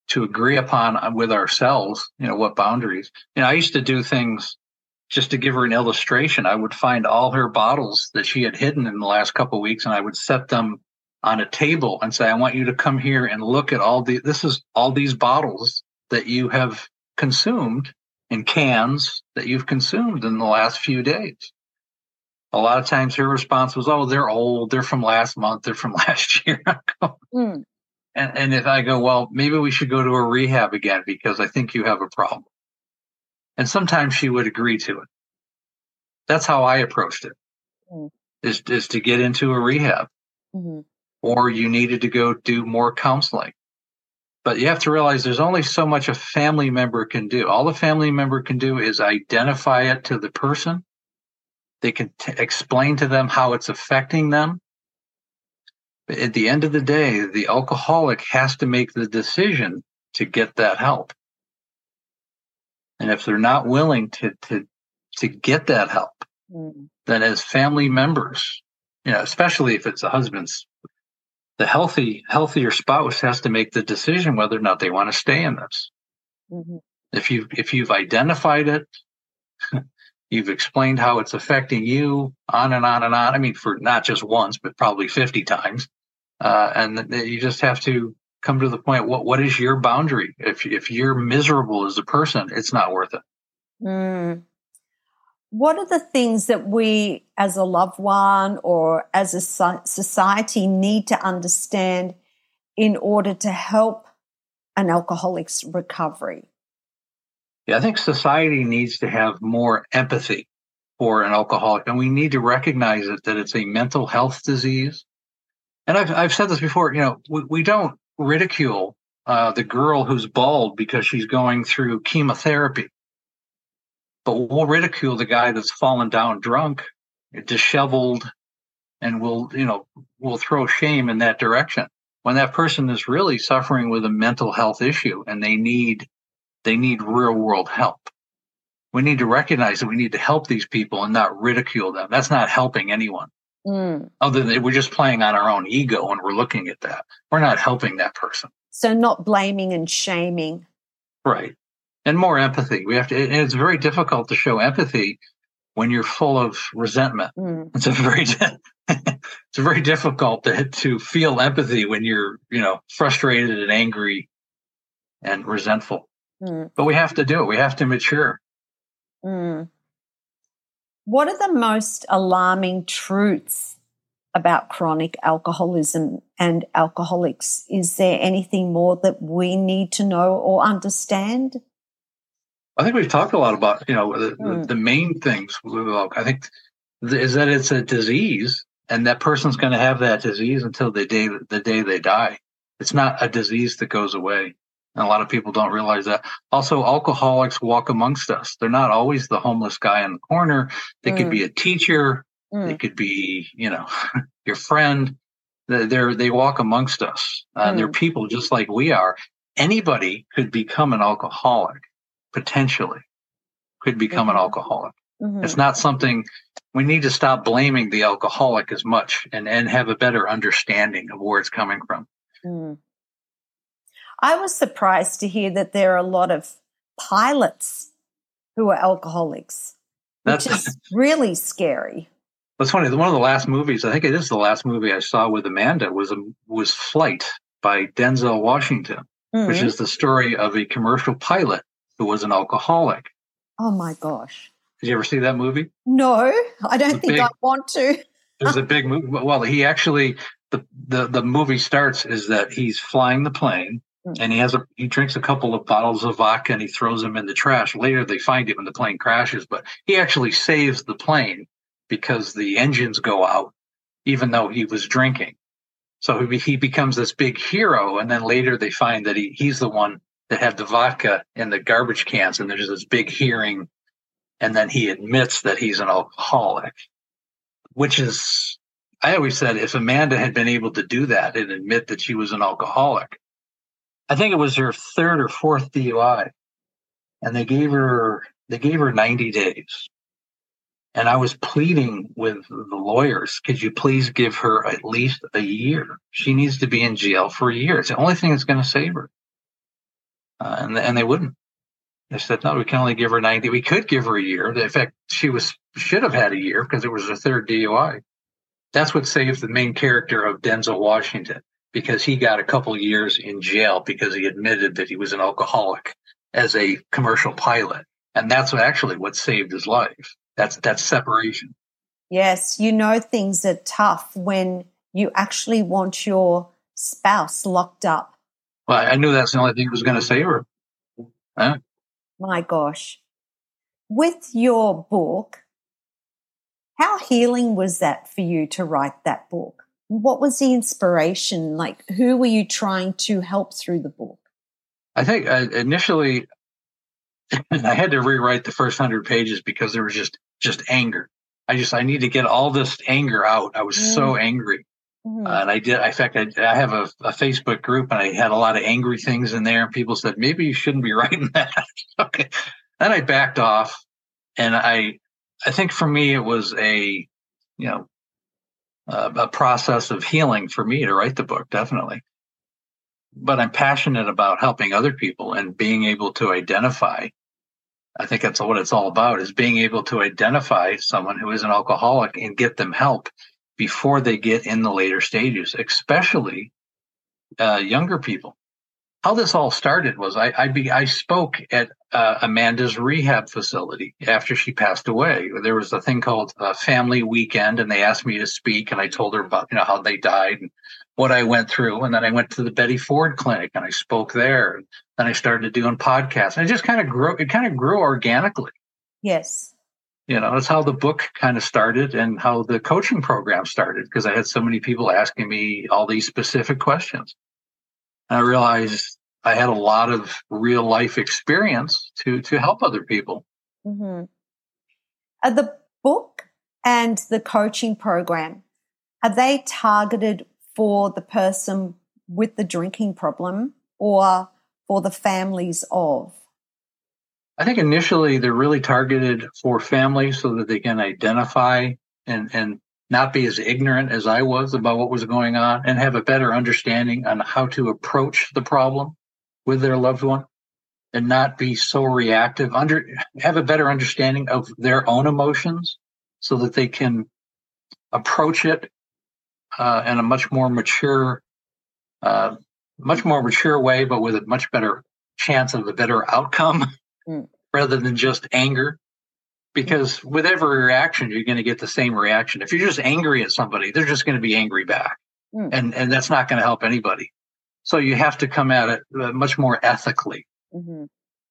to agree upon uh, with ourselves. You know what boundaries. You know, I used to do things just to give her an illustration. I would find all her bottles that she had hidden in the last couple of weeks, and I would set them on a table and say, "I want you to come here and look at all the. This is all these bottles that you have consumed in cans that you've consumed in the last few days." a lot of times her response was, "Oh, they're old. They're from last month. They're from last year." mm. And and if I go, well, maybe we should go to a rehab again because I think you have a problem. And sometimes she would agree to it. That's how I approached it. Mm. Is is to get into a rehab, mm-hmm. or you needed to go do more counseling. But you have to realize there's only so much a family member can do. All the family member can do is identify it to the person they can t- explain to them how it's affecting them. But at the end of the day, the alcoholic has to make the decision to get that help. And if they're not willing to to to get that help, mm. then as family members, you know, especially if it's a husband's, the healthy healthier spouse has to make the decision whether or not they want to stay in this. Mm-hmm. If you if you've identified it, You've explained how it's affecting you, on and on and on. I mean, for not just once, but probably 50 times. Uh, and you just have to come to the point what what is your boundary? If, if you're miserable as a person, it's not worth it. Mm. What are the things that we, as a loved one or as a society, need to understand in order to help an alcoholic's recovery? Yeah, I think society needs to have more empathy for an alcoholic, and we need to recognize it that it's a mental health disease. And I've I've said this before. You know, we, we don't ridicule uh, the girl who's bald because she's going through chemotherapy, but we'll ridicule the guy that's fallen down drunk, disheveled, and we'll you know we'll throw shame in that direction when that person is really suffering with a mental health issue and they need they need real world help. We need to recognize that we need to help these people and not ridicule them. That's not helping anyone. Mm. Other than we're just playing on our own ego and we're looking at that. We're not helping that person. So not blaming and shaming. Right. And more empathy. We have to, and it's very difficult to show empathy when you're full of resentment. Mm. It's a very, it's very difficult to, to feel empathy when you're, you know, frustrated and angry and resentful. Mm. But we have to do it. We have to mature. Mm. What are the most alarming truths about chronic alcoholism and alcoholics? Is there anything more that we need to know or understand? I think we've talked a lot about, you know, the, mm. the main things. I think is that it's a disease and that person's going to have that disease until the day the day they die. It's not a disease that goes away. And a lot of people don't realize that. Also, alcoholics walk amongst us. They're not always the homeless guy in the corner. They mm. could be mm. a teacher. Mm. They could be, you know, your friend. They're, they walk amongst us. Uh, mm. They're people just like we are. Anybody could become an alcoholic, potentially, could become an alcoholic. Mm-hmm. It's not something we need to stop blaming the alcoholic as much and, and have a better understanding of where it's coming from. Mm. I was surprised to hear that there are a lot of pilots who are alcoholics, which is really scary. That's funny. One of the last movies, I think it is the last movie I saw with Amanda, was a, was Flight by Denzel Washington, mm-hmm. which is the story of a commercial pilot who was an alcoholic. Oh my gosh! Did you ever see that movie? No, I don't think big, I want to. it was a big movie. Well, he actually the, the, the movie starts is that he's flying the plane mm. and he has a he drinks a couple of bottles of vodka and he throws them in the trash. Later they find him when the plane crashes, but he actually saves the plane because the engines go out, even though he was drinking. So he, he becomes this big hero, and then later they find that he, he's the one that had the vodka in the garbage cans, and there's this big hearing, and then he admits that he's an alcoholic, which is I always said if Amanda had been able to do that and admit that she was an alcoholic, I think it was her third or fourth DUI, and they gave her they gave her 90 days. And I was pleading with the lawyers, could you please give her at least a year? She needs to be in jail for a year. It's the only thing that's going to save her. Uh, and, and they wouldn't. They said, no, we can only give her 90. We could give her a year. In fact, she was should have had a year because it was her third DUI. That's what saved the main character of Denzel Washington because he got a couple years in jail because he admitted that he was an alcoholic as a commercial pilot. And that's actually what saved his life. That's that's separation. Yes, you know things are tough when you actually want your spouse locked up. Well, I knew that's the only thing that was going to save her. Huh? My gosh. With your book, how healing was that for you to write that book? What was the inspiration? Like, who were you trying to help through the book? I think uh, initially I had to rewrite the first hundred pages because there was just just anger. I just I need to get all this anger out. I was mm. so angry, mm. uh, and I did. In fact, I, I have a, a, Facebook group, and I had a lot of angry things in there. And people said maybe you shouldn't be writing that. okay, then I backed off, and I I think for me it was a you know uh, a process of healing for me to write the book, definitely. But I'm passionate about helping other people and being able to identify. I think that's what it's all about is being able to identify someone who is an alcoholic and get them help before they get in the later stages, especially uh, younger people how this all started was I I, be, I spoke at uh, Amanda's rehab facility after she passed away. There was a thing called a Family Weekend, and they asked me to speak, and I told her about you know how they died and what I went through, and then I went to the Betty Ford Clinic and I spoke there. And then I started doing podcasts, and it just kind of grew. It kind of grew organically. Yes. You know, that's how the book kind of started and how the coaching program started because I had so many people asking me all these specific questions. and I realized I had a lot of real life experience to to help other people. Mm-hmm. Are the book and the coaching program are they targeted for the person with the drinking problem or for the families of? I think initially they're really targeted for families so that they can identify and and not be as ignorant as I was about what was going on and have a better understanding on how to approach the problem with their loved one and not be so reactive under have a better understanding of their own emotions so that they can approach it uh, in a much more mature uh, much more mature way but with a much better chance of a better outcome mm. Rather than just anger. Because with every reaction you're going to get the same reaction. If you're just angry at somebody they're just going to be angry back. Mm. and and that's not going to help anybody. So you have to come at it uh, much more ethically. Mm-hmm.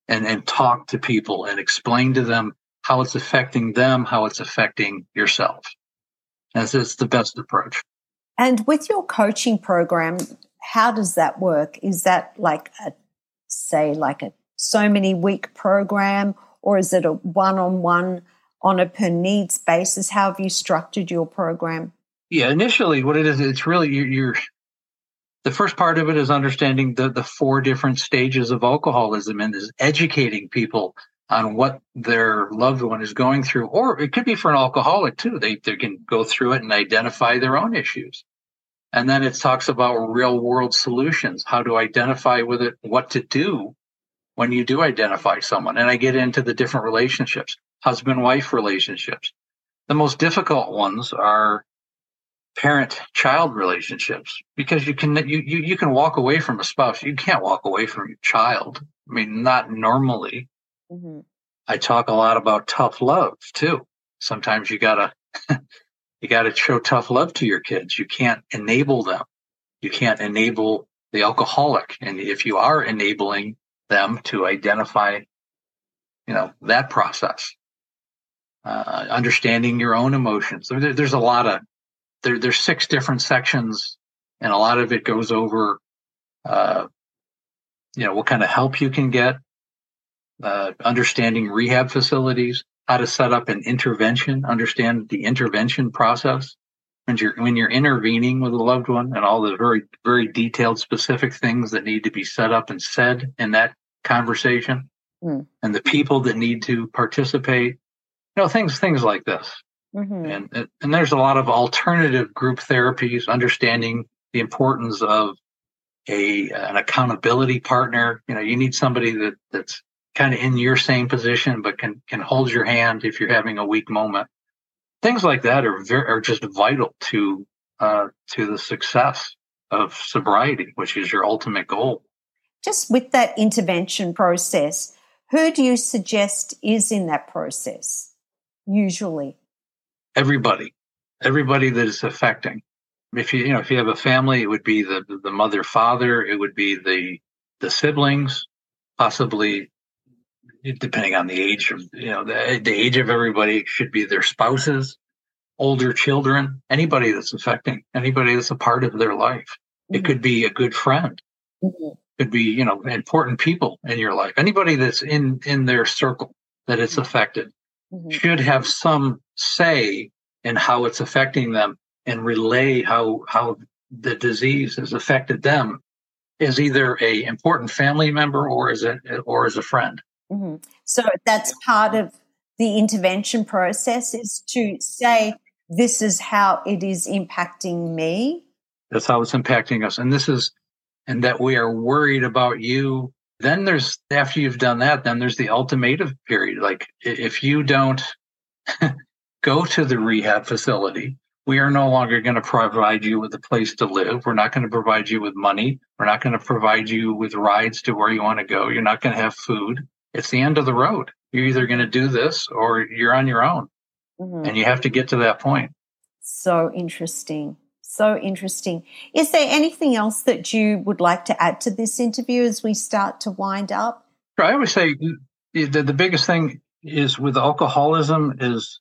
and and talk to people and explain to them how it's affecting them how it's affecting yourself. As it's the best approach. And with your coaching program how does that work? Is that like a say like a so many week program or is it a one-on-one on a per needs basis? How have you structured your program? Yeah, initially, what it is, it's really you're, you're the first part of it is understanding the the four different stages of alcoholism and is educating people on what their loved one is going through or it could be for an alcoholic too they, they can go through it and identify their own issues and then it talks about real world solutions how to identify with it what to do when you do identify someone. And I get into the different relationships, husband wife relationships. The most difficult ones are parent child relationships because you can you, you you can walk away from a spouse you can't walk away from your child i mean not normally mm-hmm. i talk a lot about tough love too sometimes you gotta you got to show tough love to your kids. You can't enable them. You can't enable the alcoholic. And if you are enabling them to identify, you know, that process, uh, understanding your own emotions. There, there's a lot of, there, there's six different sections and a lot of it goes over, uh, you know, what kind of help you can get, uh, understanding rehab facilities, how to set up an intervention, understand the intervention process when you're when you're intervening with a loved one and all the very very detailed specific things that need to be set up and said in that conversation mm. and the people that need to participate you know things things like this mm-hmm. and and there's a lot of alternative group therapies understanding the importance of a an accountability partner you know you need somebody that that's kind of in your same position, but can can hold your hand if you're having a weak moment. Things like that are very, are just vital to uh, to the success of sobriety, which is your ultimate goal. Just with that intervention process, who do you suggest is in that process? Usually, everybody, everybody that is affecting. If you you know if you have a family, it would be the the mother, father. It would be the the siblings, possibly depending on the age of you know the, the age of everybody should be their spouses older children anybody that's affecting anybody that's a part of their life mm-hmm. it could be a good friend mm-hmm. Could be you know important people in your life anybody that's in in their circle that it's mm-hmm. affected mm-hmm. should have some say in how it's affecting them and relay how how the disease has affected them as either a important family member or as a or as a friend Mm-hmm. So that's part of the intervention process is to say, this is how it is impacting me. That's how it's impacting us. And this is, and that we are worried about you. Then there's, after you've done that, then there's the ultimatum period. Like if you don't go to the rehab facility, we are no longer going to provide you with a place to live. We're not going to provide you with money. We're not going to provide you with rides to where you want to go. You're not going to have food it's the end of the road. You're either going to do this or you're on your own. Mm-hmm. And you have to get to that point. So interesting. So interesting. Is there anything else that you would like to add to this interview as we start to wind up? I always say the, the biggest thing is with alcoholism is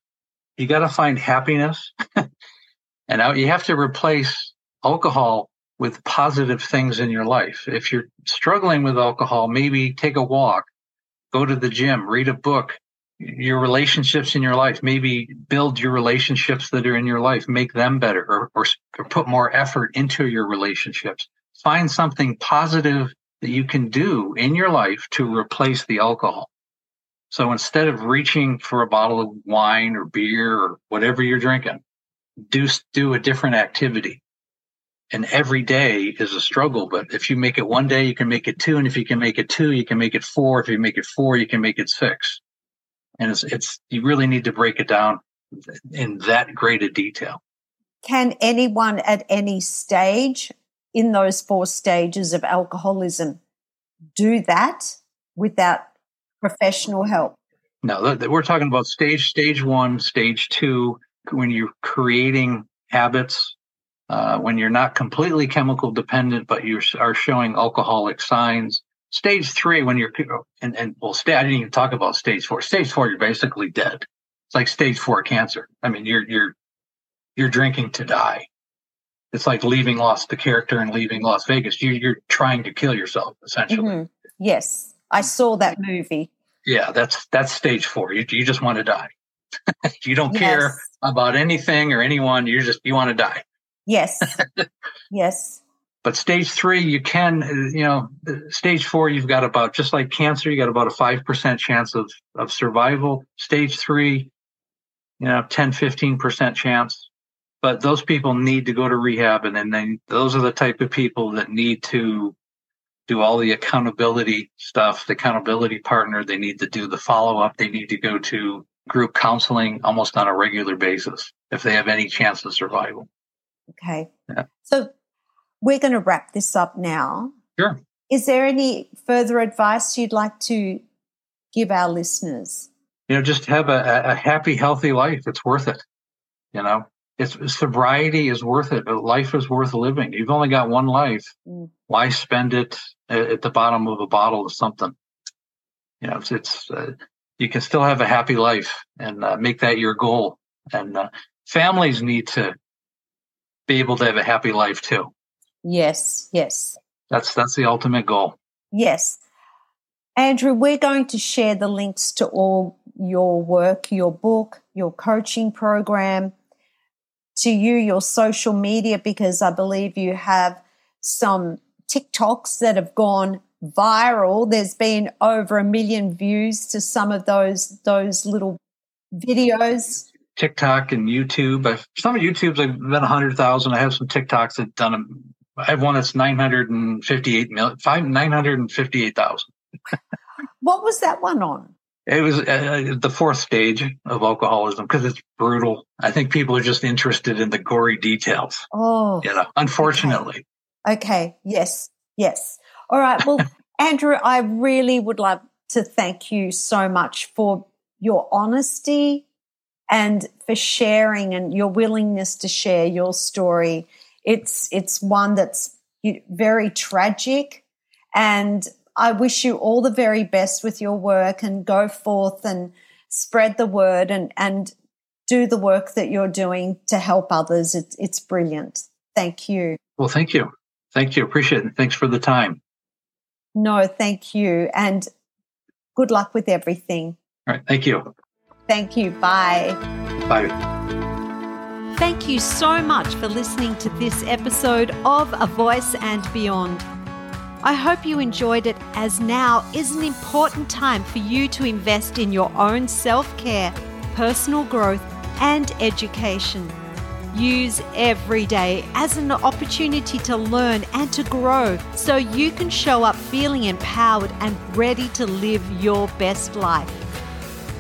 you got to find happiness and you have to replace alcohol with positive things in your life. If you're struggling with alcohol, maybe take a walk, go to the gym, read a book, your relationships in your life, maybe build your relationships that are in your life, make them better or, or, or put more effort into your relationships. Find something positive that you can do in your life to replace the alcohol. So instead of reaching for a bottle of wine or beer or whatever you're drinking, do, do a different activity and every day is a struggle. But if you make it one day, you can make it two, and if you can make it two, you can make it four. If you make it four, you can make it six. And it's it's you really need to break it down in that great a detail. Can anyone at any stage in those four stages of alcoholism do that without professional help? No, we're talking about stage stage one, stage two, when you're creating habits uh, when you're not completely chemical dependent, but you are showing alcoholic signs. Stage three, when you're, and, and well, I didn't even talk about stage four. Stage four, you're basically dead. It's like stage four cancer. I mean, you're, you're, you're drinking to die. It's like leaving Las, the character and leaving Las Vegas. You, you're trying to kill yourself, essentially. Mm-hmm. Yes. I saw that movie. Yeah, that's, that's stage four. You, you just want to die. you don't yes. care about anything or anyone. You just, you want to die. Yes. yes. But stage three, you can, uh, you know, stage four, you've got about, just like cancer, you got about a 5% chance of, of survival. Stage three, you know, 10, 15% chance. But those people need to go to rehab. And then they, those are the type of people that need to do all the accountability stuff, the accountability partner. They need to do the follow up. They need to go to group counseling almost on a regular basis if they have any chance of survival. Okay. Yeah. So we're going to wrap this up now. Sure. Is there any further advice you'd like to give our listeners? You know, just have a, a happy, healthy life. It's worth it. You know, it's sobriety is worth it. Life is worth living. You've only got one life. Mm. Why spend it at the bottom of a bottle of something? You know, it's, it's uh, you can still have a happy life and uh, make that your goal. And uh, families need to be able to have a happy life too. Yes, yes. That's that's the ultimate goal. Yes. Andrew, we're going to share the links to all your work, your book, your coaching program, to you, your social media, because I believe you have some TikToks that have gone viral. There's been over a million views to some of those those little videos. TikTok and YouTube. I've, some of YouTube's I've been hundred thousand. I have some TikToks that done. I have one that's nine hundred and fifty-eight million, five nine hundred and fifty-eight thousand. what was that one on? It was uh, the fourth stage of alcoholism because it's brutal. I think people are just interested in the gory details. Oh, you know, unfortunately. Okay. okay. Yes. Yes. All right. Well, Andrew, I really would love to thank you so much for your honesty and for sharing and your willingness to share your story. It's it's one that's very tragic and I wish you all the very best with your work and go forth and spread the word and, and do the work that you're doing to help others. It's, it's brilliant. Thank you. Well, thank you. Thank you. Appreciate it. Thanks for the time. No, thank you. And good luck with everything. All right. Thank you. Thank you. Bye. Bye. Thank you so much for listening to this episode of A Voice and Beyond. I hope you enjoyed it, as now is an important time for you to invest in your own self care, personal growth, and education. Use every day as an opportunity to learn and to grow so you can show up feeling empowered and ready to live your best life.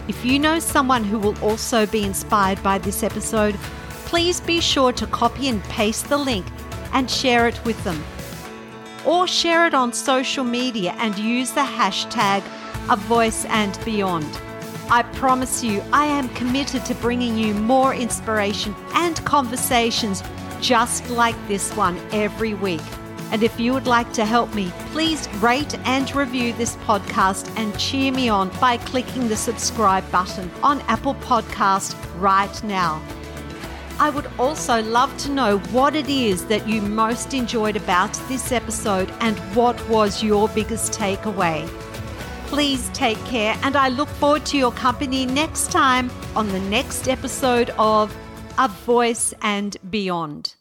If you know someone who will also be inspired by this episode, please be sure to copy and paste the link and share it with them or share it on social media and use the hashtag A Voice and Beyond. I promise you, I am committed to bringing you more inspiration and conversations just like this one every week. And if you would like to help me, please rate and review this podcast and cheer me on by clicking the subscribe button on Apple Podcast right now. I would also love to know what it is that you most enjoyed about this episode and what was your biggest takeaway. Please take care, and I look forward to your company next time on the next episode of A Voice and Beyond.